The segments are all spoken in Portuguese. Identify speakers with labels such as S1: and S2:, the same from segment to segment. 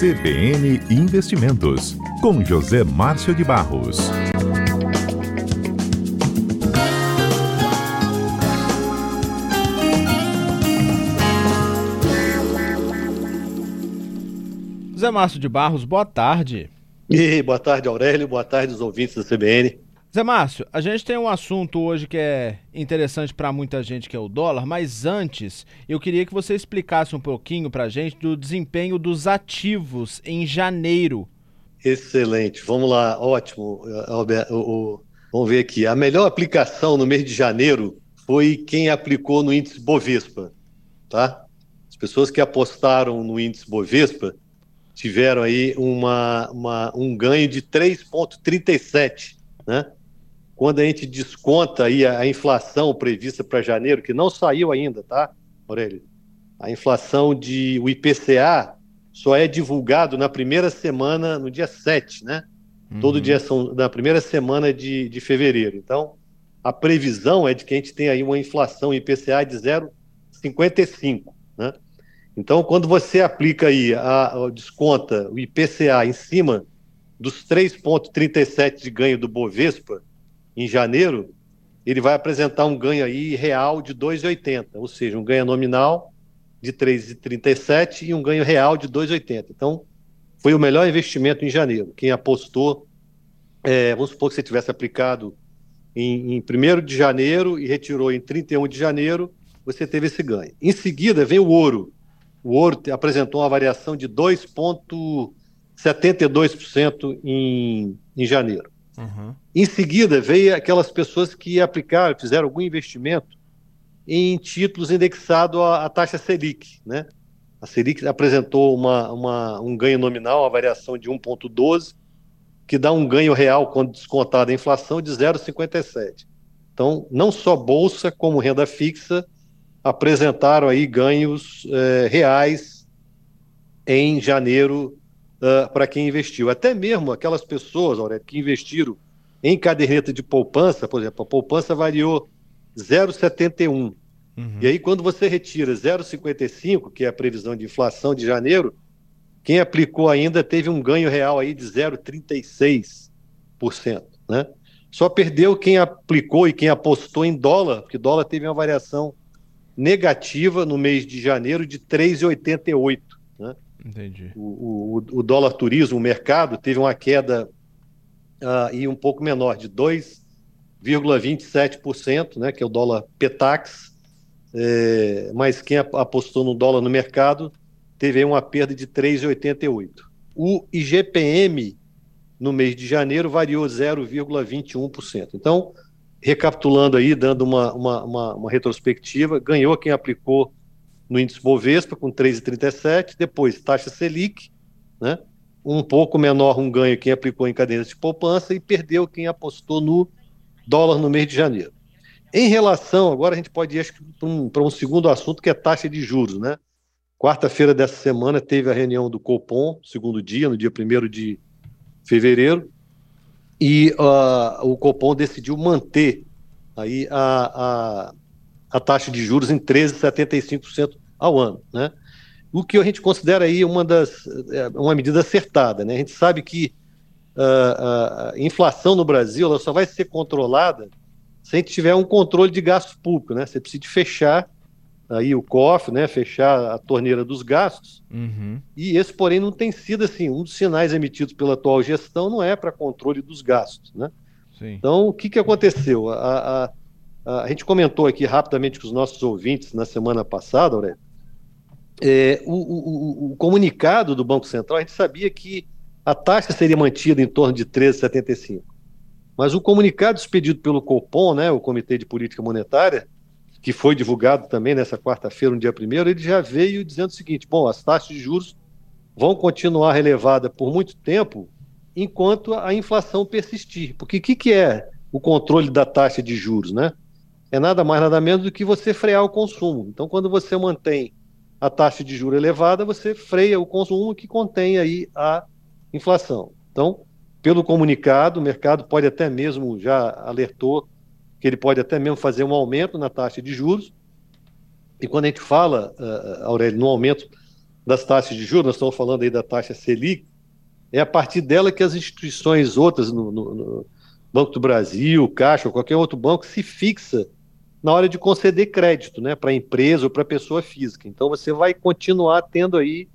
S1: CBN Investimentos, com José Márcio de Barros.
S2: José Márcio de Barros, boa tarde.
S3: E boa tarde, Aurélio, boa tarde os ouvintes da CBN.
S2: Zé Márcio, a gente tem um assunto hoje que é interessante para muita gente, que é o dólar, mas antes eu queria que você explicasse um pouquinho para a gente do desempenho dos ativos em janeiro.
S3: Excelente, vamos lá, ótimo, Alberto. Vamos ver aqui. A melhor aplicação no mês de janeiro foi quem aplicou no índice Bovespa, tá? As pessoas que apostaram no índice Bovespa tiveram aí uma, uma um ganho de 3,37, né? Quando a gente desconta aí a, inflação prevista para janeiro, que não saiu ainda, tá, Aurélio? A inflação de o IPCA só é divulgado na primeira semana, no dia 7, né? Uhum. Todo dia são na primeira semana de, de fevereiro. Então, a previsão é de que a gente tenha aí uma inflação IPCA de 0,55, né? Então, quando você aplica aí, a, a, desconta o IPCA em cima dos 3,37 de ganho do Bovespa, em janeiro, ele vai apresentar um ganho aí real de 2,80, ou seja, um ganho nominal de 3,37 e um ganho real de 2,80. Então, foi o melhor investimento em janeiro. Quem apostou, é, vamos supor que você tivesse aplicado em, em 1 de janeiro e retirou em 31 de janeiro, você teve esse ganho. Em seguida, vem o ouro. O ouro apresentou uma variação de 2,72% em, em janeiro. Uhum. Em seguida, veio aquelas pessoas que aplicaram, fizeram algum investimento em títulos indexados à, à taxa Selic. Né? A Selic apresentou uma, uma, um ganho nominal, uma variação de 1,12, que dá um ganho real, quando descontada a inflação, de 0,57. Então, não só bolsa, como renda fixa, apresentaram aí ganhos eh, reais em janeiro uh, para quem investiu. Até mesmo aquelas pessoas, Aurélio, que investiram em caderneta de poupança, por exemplo, a poupança variou 0,71. Uhum. E aí, quando você retira 0,55, que é a previsão de inflação de janeiro, quem aplicou ainda teve um ganho real aí de 0,36%. Né? Só perdeu quem aplicou e quem apostou em dólar, porque dólar teve uma variação negativa no mês de janeiro de 3,88. Entendi. O, o, o, dólar turismo, o mercado, teve uma queda uh, e um pouco menor, de 2,27%, né, que é o dólar Petax, é, mas quem apostou no dólar no mercado teve uma perda de 3,88%. O IGPM no mês de janeiro variou 0,21%. Então, recapitulando aí, dando uma, uma, uma, uma retrospectiva, ganhou quem aplicou no índice Bovespa com 3,37, depois taxa Selic, né? um pouco menor um ganho quem aplicou em cadeias de poupança e perdeu quem apostou no dólar no mês de janeiro. Em relação, agora a gente pode ir para um, um, segundo assunto que é taxa de juros, né? Quarta-feira dessa semana teve a reunião do Copom, segundo dia, no dia 1 de fevereiro, e uh, o Copom decidiu manter aí a, a a taxa de juros em 13,75% ao ano, né? O que a gente considera aí uma das é, uma medida acertada, né? A gente sabe que uh, a inflação no Brasil ela só vai ser controlada se a gente tiver um controle de gasto público, né? Você precisa fechar aí o cofre, né? Fechar a torneira dos gastos. Uhum. E esse, porém, não tem sido assim. Um dos sinais emitidos pela atual gestão não é para controle dos gastos, né? Sim. Então, o que, que aconteceu? A, a, a gente comentou aqui rapidamente com os nossos ouvintes na semana passada, Aurélio, é, o, o, o, comunicado do Banco Central, a gente sabia que a taxa seria mantida em torno de 13,75. Mas o comunicado expedido pelo Copom, né, o Comitê de Política Monetária, que foi divulgado também nessa quarta-feira, no dia 1 ele já veio dizendo o seguinte: bom, as taxas de juros vão continuar elevadas por muito tempo enquanto a inflação persistir. Porque o que, que é o controle da taxa de juros, né? é nada mais nada menos do que você frear o consumo. Então, quando você mantém a taxa de juro elevada, você freia o consumo que contém aí a inflação. Então, pelo comunicado, o mercado pode até mesmo já alertou que ele pode até mesmo fazer um aumento na taxa de juros. E quando a gente fala, uh, Aurélio, no aumento das taxas de juros, nós estamos falando aí da taxa Selic, é a partir dela que as instituições outras, no, no, no Banco do Brasil, Caixa ou qualquer outro banco, se fixa na hora de conceder crédito né, para empresa ou para pessoa física. Então você vai continuar tendo aí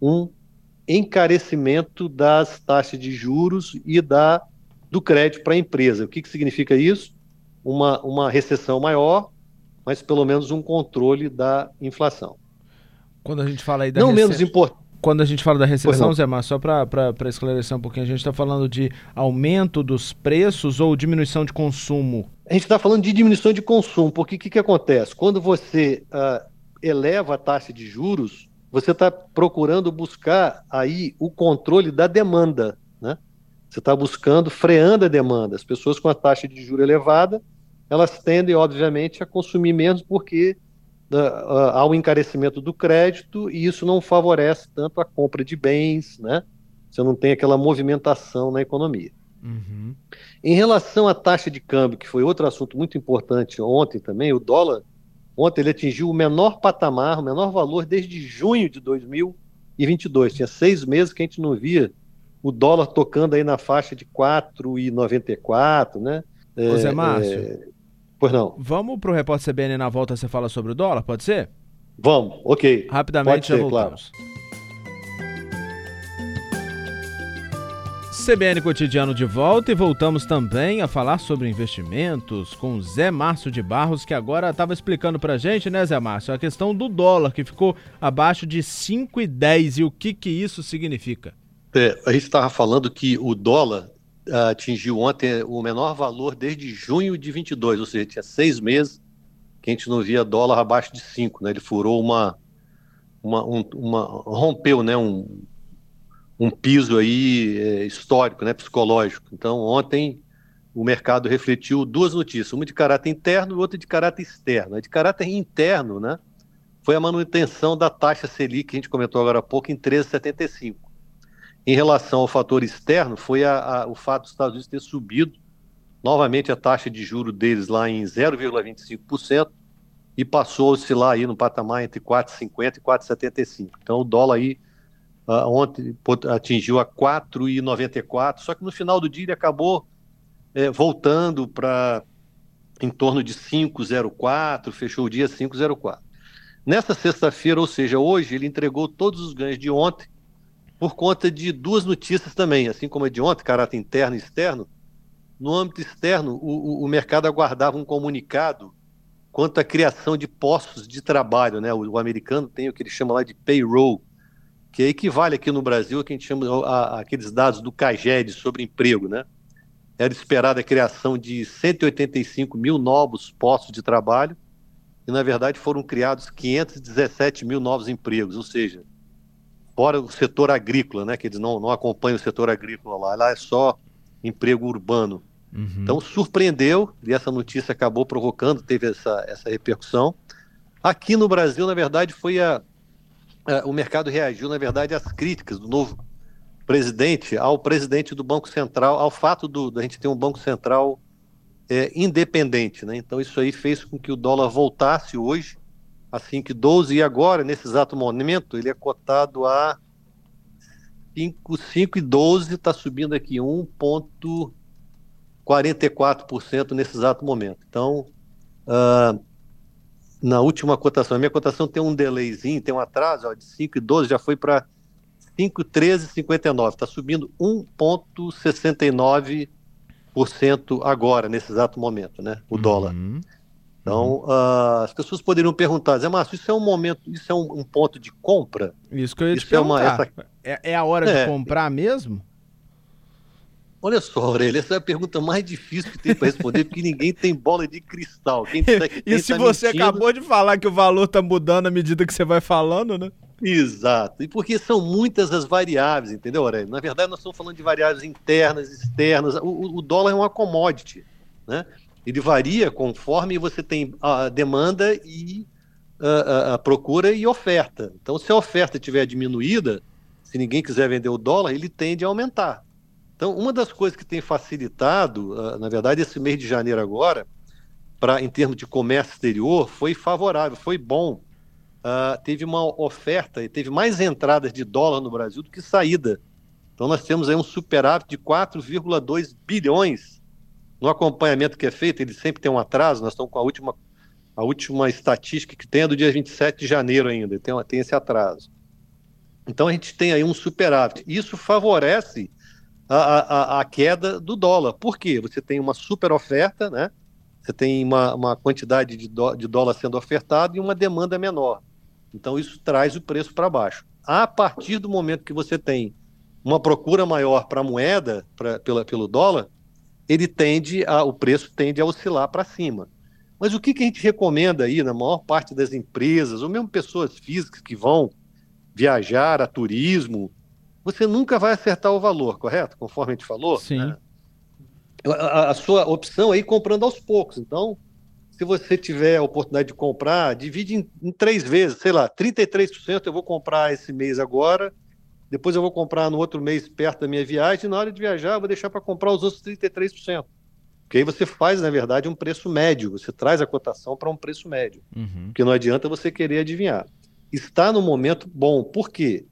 S3: um encarecimento das taxas de juros e da, do crédito para a empresa. O que, que significa isso? Uma, uma recessão maior, mas pelo menos um controle da inflação.
S2: Quando a gente fala aí da
S3: Não menos importante
S2: quando a gente fala da recessão, Zé Mar, só para esclarecer um pouquinho, a gente está falando de aumento dos preços ou diminuição de consumo?
S3: A gente está falando de diminuição de consumo, porque o que, que acontece? Quando você uh, eleva a taxa de juros, você está procurando buscar aí o controle da demanda, né? Você está buscando, freando a demanda. As pessoas com a taxa de juros elevada, elas tendem, obviamente, a consumir menos porque ao encarecimento do crédito e isso não favorece tanto a compra de bens, né? Você não tem aquela movimentação na economia. Uhum. Em relação à taxa de câmbio, que foi outro assunto muito importante ontem também, o dólar, ontem ele atingiu o menor patamar, o menor valor desde junho de 2022. Tinha seis meses que a gente não via o dólar tocando aí na faixa de 4,94, né?
S2: Zé Márcio,
S3: é, Pois não.
S2: Vamos para o repórter CBN na volta você fala sobre o dólar, pode ser?
S3: Vamos, ok.
S2: Rapidamente já voltamos. Claro. CBN Cotidiano de volta e voltamos também a falar sobre investimentos com Zé Márcio de Barros, que agora estava explicando para a gente, né, Zé Márcio, a questão do dólar, que ficou abaixo de 5,10 e o que, que isso significa.
S3: É, a gente estava falando que o dólar atingiu ontem o menor valor desde junho de 22, ou seja, tinha seis meses que a gente não via dólar abaixo de 5, né? Ele furou uma, uma, um, uma rompeu, né? Um, um piso aí é, histórico, né? Psicológico. Então ontem o mercado refletiu duas notícias, uma de caráter interno e outra de caráter externo. De caráter interno, né? Foi a manutenção da taxa Selic que a gente comentou agora há pouco em 13,75. Em relação ao fator externo, foi a, a, o fato dos Estados Unidos ter subido novamente a taxa de juro deles lá em 0,25% e passou a oscilar aí no patamar entre 4,50 e 4,75. Então o dólar aí uh, ontem atingiu a 4,94, só que no final do dia ele acabou é, voltando para em torno de 5,04, fechou o dia 5,04. Nessa sexta-feira, ou seja, hoje, ele entregou todos os ganhos de ontem por conta de duas notícias também, assim como a de ontem, caráter interno e externo. No âmbito externo, o, o mercado aguardava um comunicado quanto à criação de postos de trabalho. Né? O, o, americano tem o que ele chama lá de payroll, que equivale aqui no Brasil a que a gente chama a, a, aqueles dados do CAGED sobre emprego. Né? Era esperada a criação de 185 mil novos postos de trabalho e, na verdade, foram criados 517 mil novos empregos, ou seja, fora o setor agrícola, né? Que eles não, não acompanham o setor agrícola lá, lá é só emprego urbano. Uhum. Então surpreendeu e essa notícia acabou provocando, teve essa, essa repercussão. Aqui no Brasil, na verdade, foi a, a o mercado reagiu, na verdade, às críticas do novo presidente ao presidente do Banco Central, ao fato do, da gente ter um Banco Central é, independente, né? Então isso aí fez com que o dólar voltasse hoje assim que 12 e agora, nesse exato momento, ele é cotado a 5, 5 e 12, está subindo aqui 1,44% nesse exato momento. Então, uh, na última cotação, a minha cotação tem um delayzinho, tem um atraso ó, de 5 e 12, já foi para 5,13,59, está subindo 1,69% agora, nesse exato momento, né? O uhum. dólar. Então, uh, as pessoas poderiam perguntar, Zé Márcio, isso é um momento, isso é um, um ponto de compra?
S2: Isso que eu ia isso te perguntar. É, uma, essa... é, é, a hora é. de comprar mesmo?
S3: Olha só, Aurélia, essa é a pergunta mais difícil que tem para responder, porque ninguém tem bola de cristal. Quem
S2: tá, quem e se tá você mentindo... acabou de falar que o valor está mudando à medida que você vai falando, né?
S3: Exato. E porque são muitas as variáveis, entendeu, Aurélia? Na verdade, nós estamos falando de variáveis internas, externas. O, o dólar é uma commodity, né? Ele varia conforme você tem a demanda e a, a, procura e oferta. Então, se a oferta estiver diminuída, se ninguém quiser vender o dólar, ele tende a aumentar. Então, uma das coisas que tem facilitado, uh, na verdade, esse mês de janeiro agora, para em termos de comércio exterior, foi favorável, foi bom, uh, teve uma oferta e teve mais entradas de dólar no Brasil do que saída. Então nós temos aí um superávit de 4,2 bilhões no acompanhamento que é feito, ele sempre tem um atraso, nós estamos com a última, a última estatística que tem é do dia 27 de janeiro ainda, tem, tem esse atraso. Então a gente tem aí um superávit. Isso favorece a, a, a queda do dólar. Por quê? Você tem uma super oferta, né? Você tem uma, uma quantidade de, do, de dólar sendo ofertado e uma demanda menor. Então isso traz o preço para baixo. A partir do momento que você tem uma procura maior para a moeda, pra, pela, pelo dólar, ele tende a, o preço tende a oscilar para cima. Mas o que, que a gente recomenda aí, na maior parte das empresas, ou mesmo pessoas físicas que vão viajar a turismo, você nunca vai acertar o valor, correto? Conforme a gente falou.
S2: Sim. Né?
S3: A, a, sua opção é ir comprando aos poucos. Então, se você tiver a oportunidade de comprar, divide em, em três vezes, sei lá, 33% eu vou comprar esse mês agora, depois eu vou comprar no outro mês perto da minha viagem, e na hora de viajar eu vou deixar para comprar os outros 33%. Porque aí você faz, na verdade, um preço médio, você traz a cotação para um preço médio. Uhum. Porque não adianta você querer adivinhar. Está no momento bom, por quê?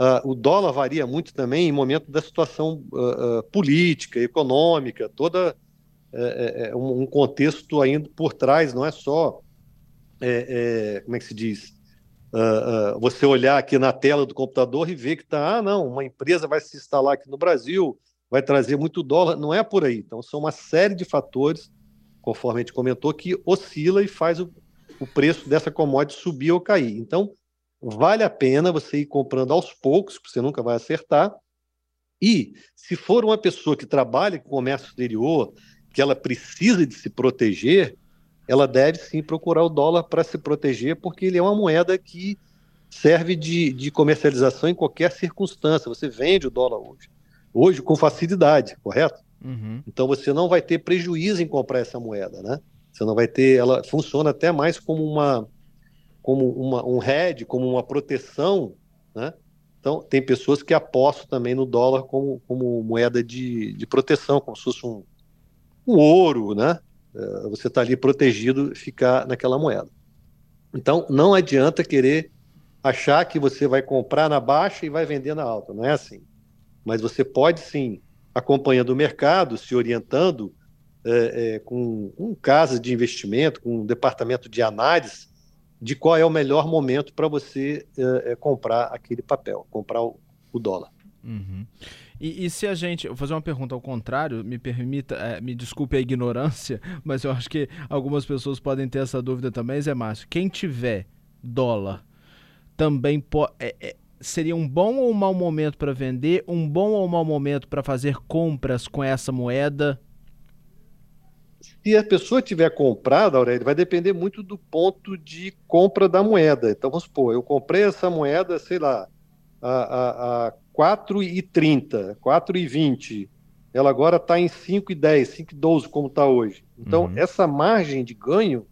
S3: Uh, o dólar varia muito também em momento da situação uh, uh, política, econômica, toda é, é, um, um, contexto ainda por trás, não é só, é, como é que se diz, você olhar aqui na tela do computador e ver que está, ah, não, uma empresa vai se instalar aqui no Brasil, vai trazer muito dólar, não é por aí. Então, são uma série de fatores, conforme a gente comentou, que oscila e faz o, o preço dessa commodity subir ou cair. Então, vale a pena você ir comprando aos poucos, porque você nunca vai acertar. E se for uma pessoa que trabalha com comércio exterior, que ela precisa de se proteger, ela deve sim procurar o dólar para se proteger, porque ele é uma moeda que serve de, de comercialização em qualquer circunstância. Você vende o dólar hoje, hoje com facilidade, correto? Uhum. Então você não vai ter prejuízo em comprar essa moeda, né? Você não vai ter, ela funciona até mais como uma como uma, um hedge, como uma proteção, né? Então, tem pessoas que apostam também no dólar como, como moeda de, de proteção, como se fosse um, um ouro, né? É, você está ali protegido ficar naquela moeda. Então, não adianta querer achar que você vai comprar na baixa e vai vender na alta, não é assim. Mas você pode sim, acompanhando o mercado, se orientando é, é, com um casa de investimento, com um departamento de análise, de qual é o melhor momento para você é, comprar aquele papel, comprar o, o dólar.
S2: Uhum. E, e, se a gente. Vou fazer uma pergunta ao contrário, me permita, é, me desculpe a ignorância, mas eu acho que algumas pessoas podem ter essa dúvida também, Zé Márcio. Quem tiver dólar também pode. É, é, seria um bom ou um mau momento para vender? Um bom ou um mau momento para fazer compras com essa moeda?
S3: Se a pessoa tiver comprado, Aurélio, vai depender muito do ponto de compra da moeda. Então, vamos supor, eu comprei essa moeda, sei lá, a, a, a 4,30, 4,20. Ela agora está em 5,10, 5,12, como está hoje. Então, uhum. essa margem de ganho,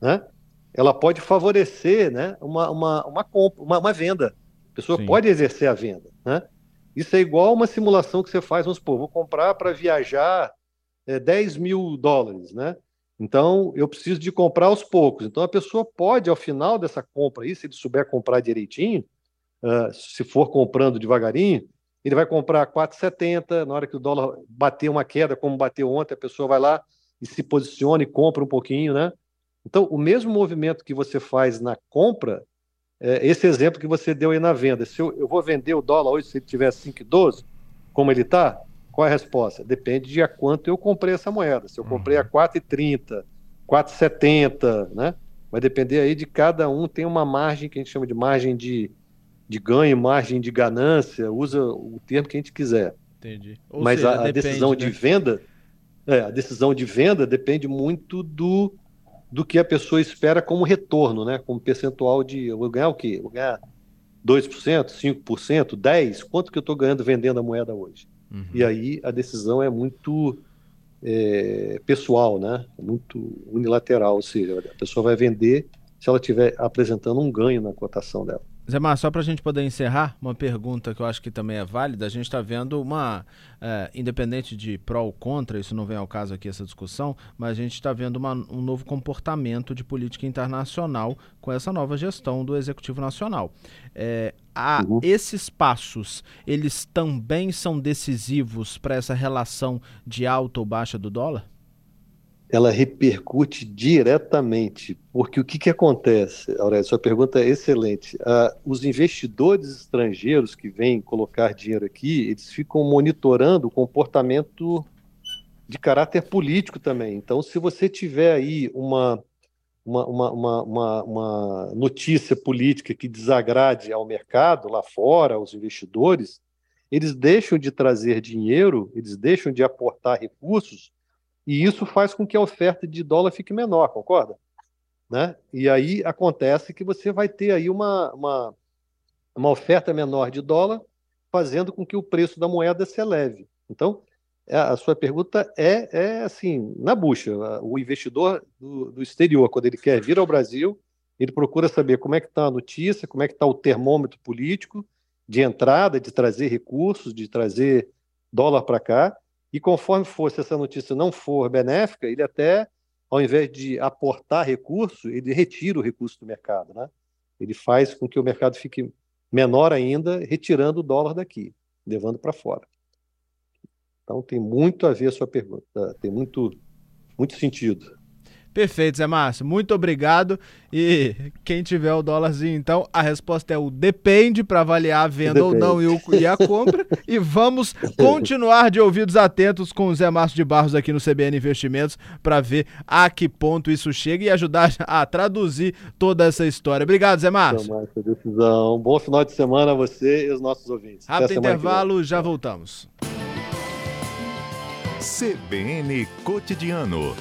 S3: né, ela pode favorecer né, uma, uma, uma compra, uma, uma venda. A pessoa Sim. pode exercer a venda. Né? Isso é igual uma simulação que você faz, vamos supor, vou comprar para viajar é, 10 mil dólares, né? Então, eu preciso de comprar aos poucos. Então, a pessoa pode, ao final dessa compra aí, se ele souber comprar direitinho, uh, se for comprando devagarinho, ele vai comprar 4,70, na hora que o dólar bater uma queda, como bateu ontem, a pessoa vai lá e se posiciona e compra um pouquinho, né? Então, o mesmo movimento que você faz na compra, é esse exemplo que você deu aí na venda. Se eu, eu vou vender o dólar hoje, se ele tiver 5,12, como ele está, qual é a resposta? Depende de a quanto eu comprei essa moeda. Se eu comprei a 4,30, uhum. 4,70, né? Vai depender aí de cada um, tem uma margem que a gente chama de margem de, de ganho, margem de ganância, usa o termo que a gente quiser.
S2: Entendi.
S3: Ou Mas seja, a, depende, decisão né? de venda, é, a decisão de venda depende muito do, do que a pessoa espera como retorno, né? Como percentual de. Eu vou ganhar o quê? Eu vou ganhar 2%, 5%, 10%? Quanto que eu estou ganhando vendendo a moeda hoje? Uhum. E aí a decisão é muito é, pessoal, né? muito unilateral, ou seja, a pessoa vai vender se ela estiver apresentando um ganho na cotação dela.
S2: Zé Mar, só para a gente poder encerrar, uma pergunta que eu acho que também é válida. A gente está vendo uma, é, independente de pró ou contra, isso não vem ao caso aqui essa discussão, mas a gente está vendo uma, um novo comportamento de política internacional com essa nova gestão do Executivo Nacional. É, a, uhum. Esses passos, eles também são decisivos para essa relação de alta ou baixa do dólar?
S3: Ela repercute diretamente, porque o que, que acontece, Aurélio? Sua pergunta é excelente. Uh, os investidores estrangeiros que vêm colocar dinheiro aqui, eles ficam monitorando o comportamento de caráter político também. Então, se você tiver aí uma, uma, uma, uma, uma notícia política que desagrade ao mercado lá fora, aos investidores, eles deixam de trazer dinheiro, eles deixam de aportar recursos e isso faz com que a oferta de dólar fique menor, concorda? Né? E aí acontece que você vai ter aí uma, uma, uma oferta menor de dólar, fazendo com que o preço da moeda se eleve. Então, é, a sua pergunta é, é assim, na bucha. O investidor do, do exterior, quando ele quer vir ao Brasil, ele procura saber como é que está a notícia, como é que está o termômetro político de entrada, de trazer recursos, de trazer dólar para cá, e conforme for, se essa notícia não for benéfica, ele até, ao invés de aportar recurso, ele retira o recurso do mercado. Né? Ele faz com que o mercado fique menor ainda, retirando o dólar daqui, levando para fora. Então tem muito a ver a sua pergunta, tem muito, muito sentido.
S2: Perfeito, Zé Márcio. Muito obrigado. E quem tiver o dólarzinho, então, a resposta é o depende para avaliar a venda depende. ou não e, o, e a compra. e vamos continuar de ouvidos atentos com o Zé Márcio de Barros aqui no CBN Investimentos para ver a que ponto isso chega e ajudar a traduzir toda essa história. Obrigado, Zé Márcio.
S3: Márcio decisão. Bom final de semana a você e os nossos ouvintes.
S2: Rápido intervalo, já voltamos.
S1: CBN Cotidiano.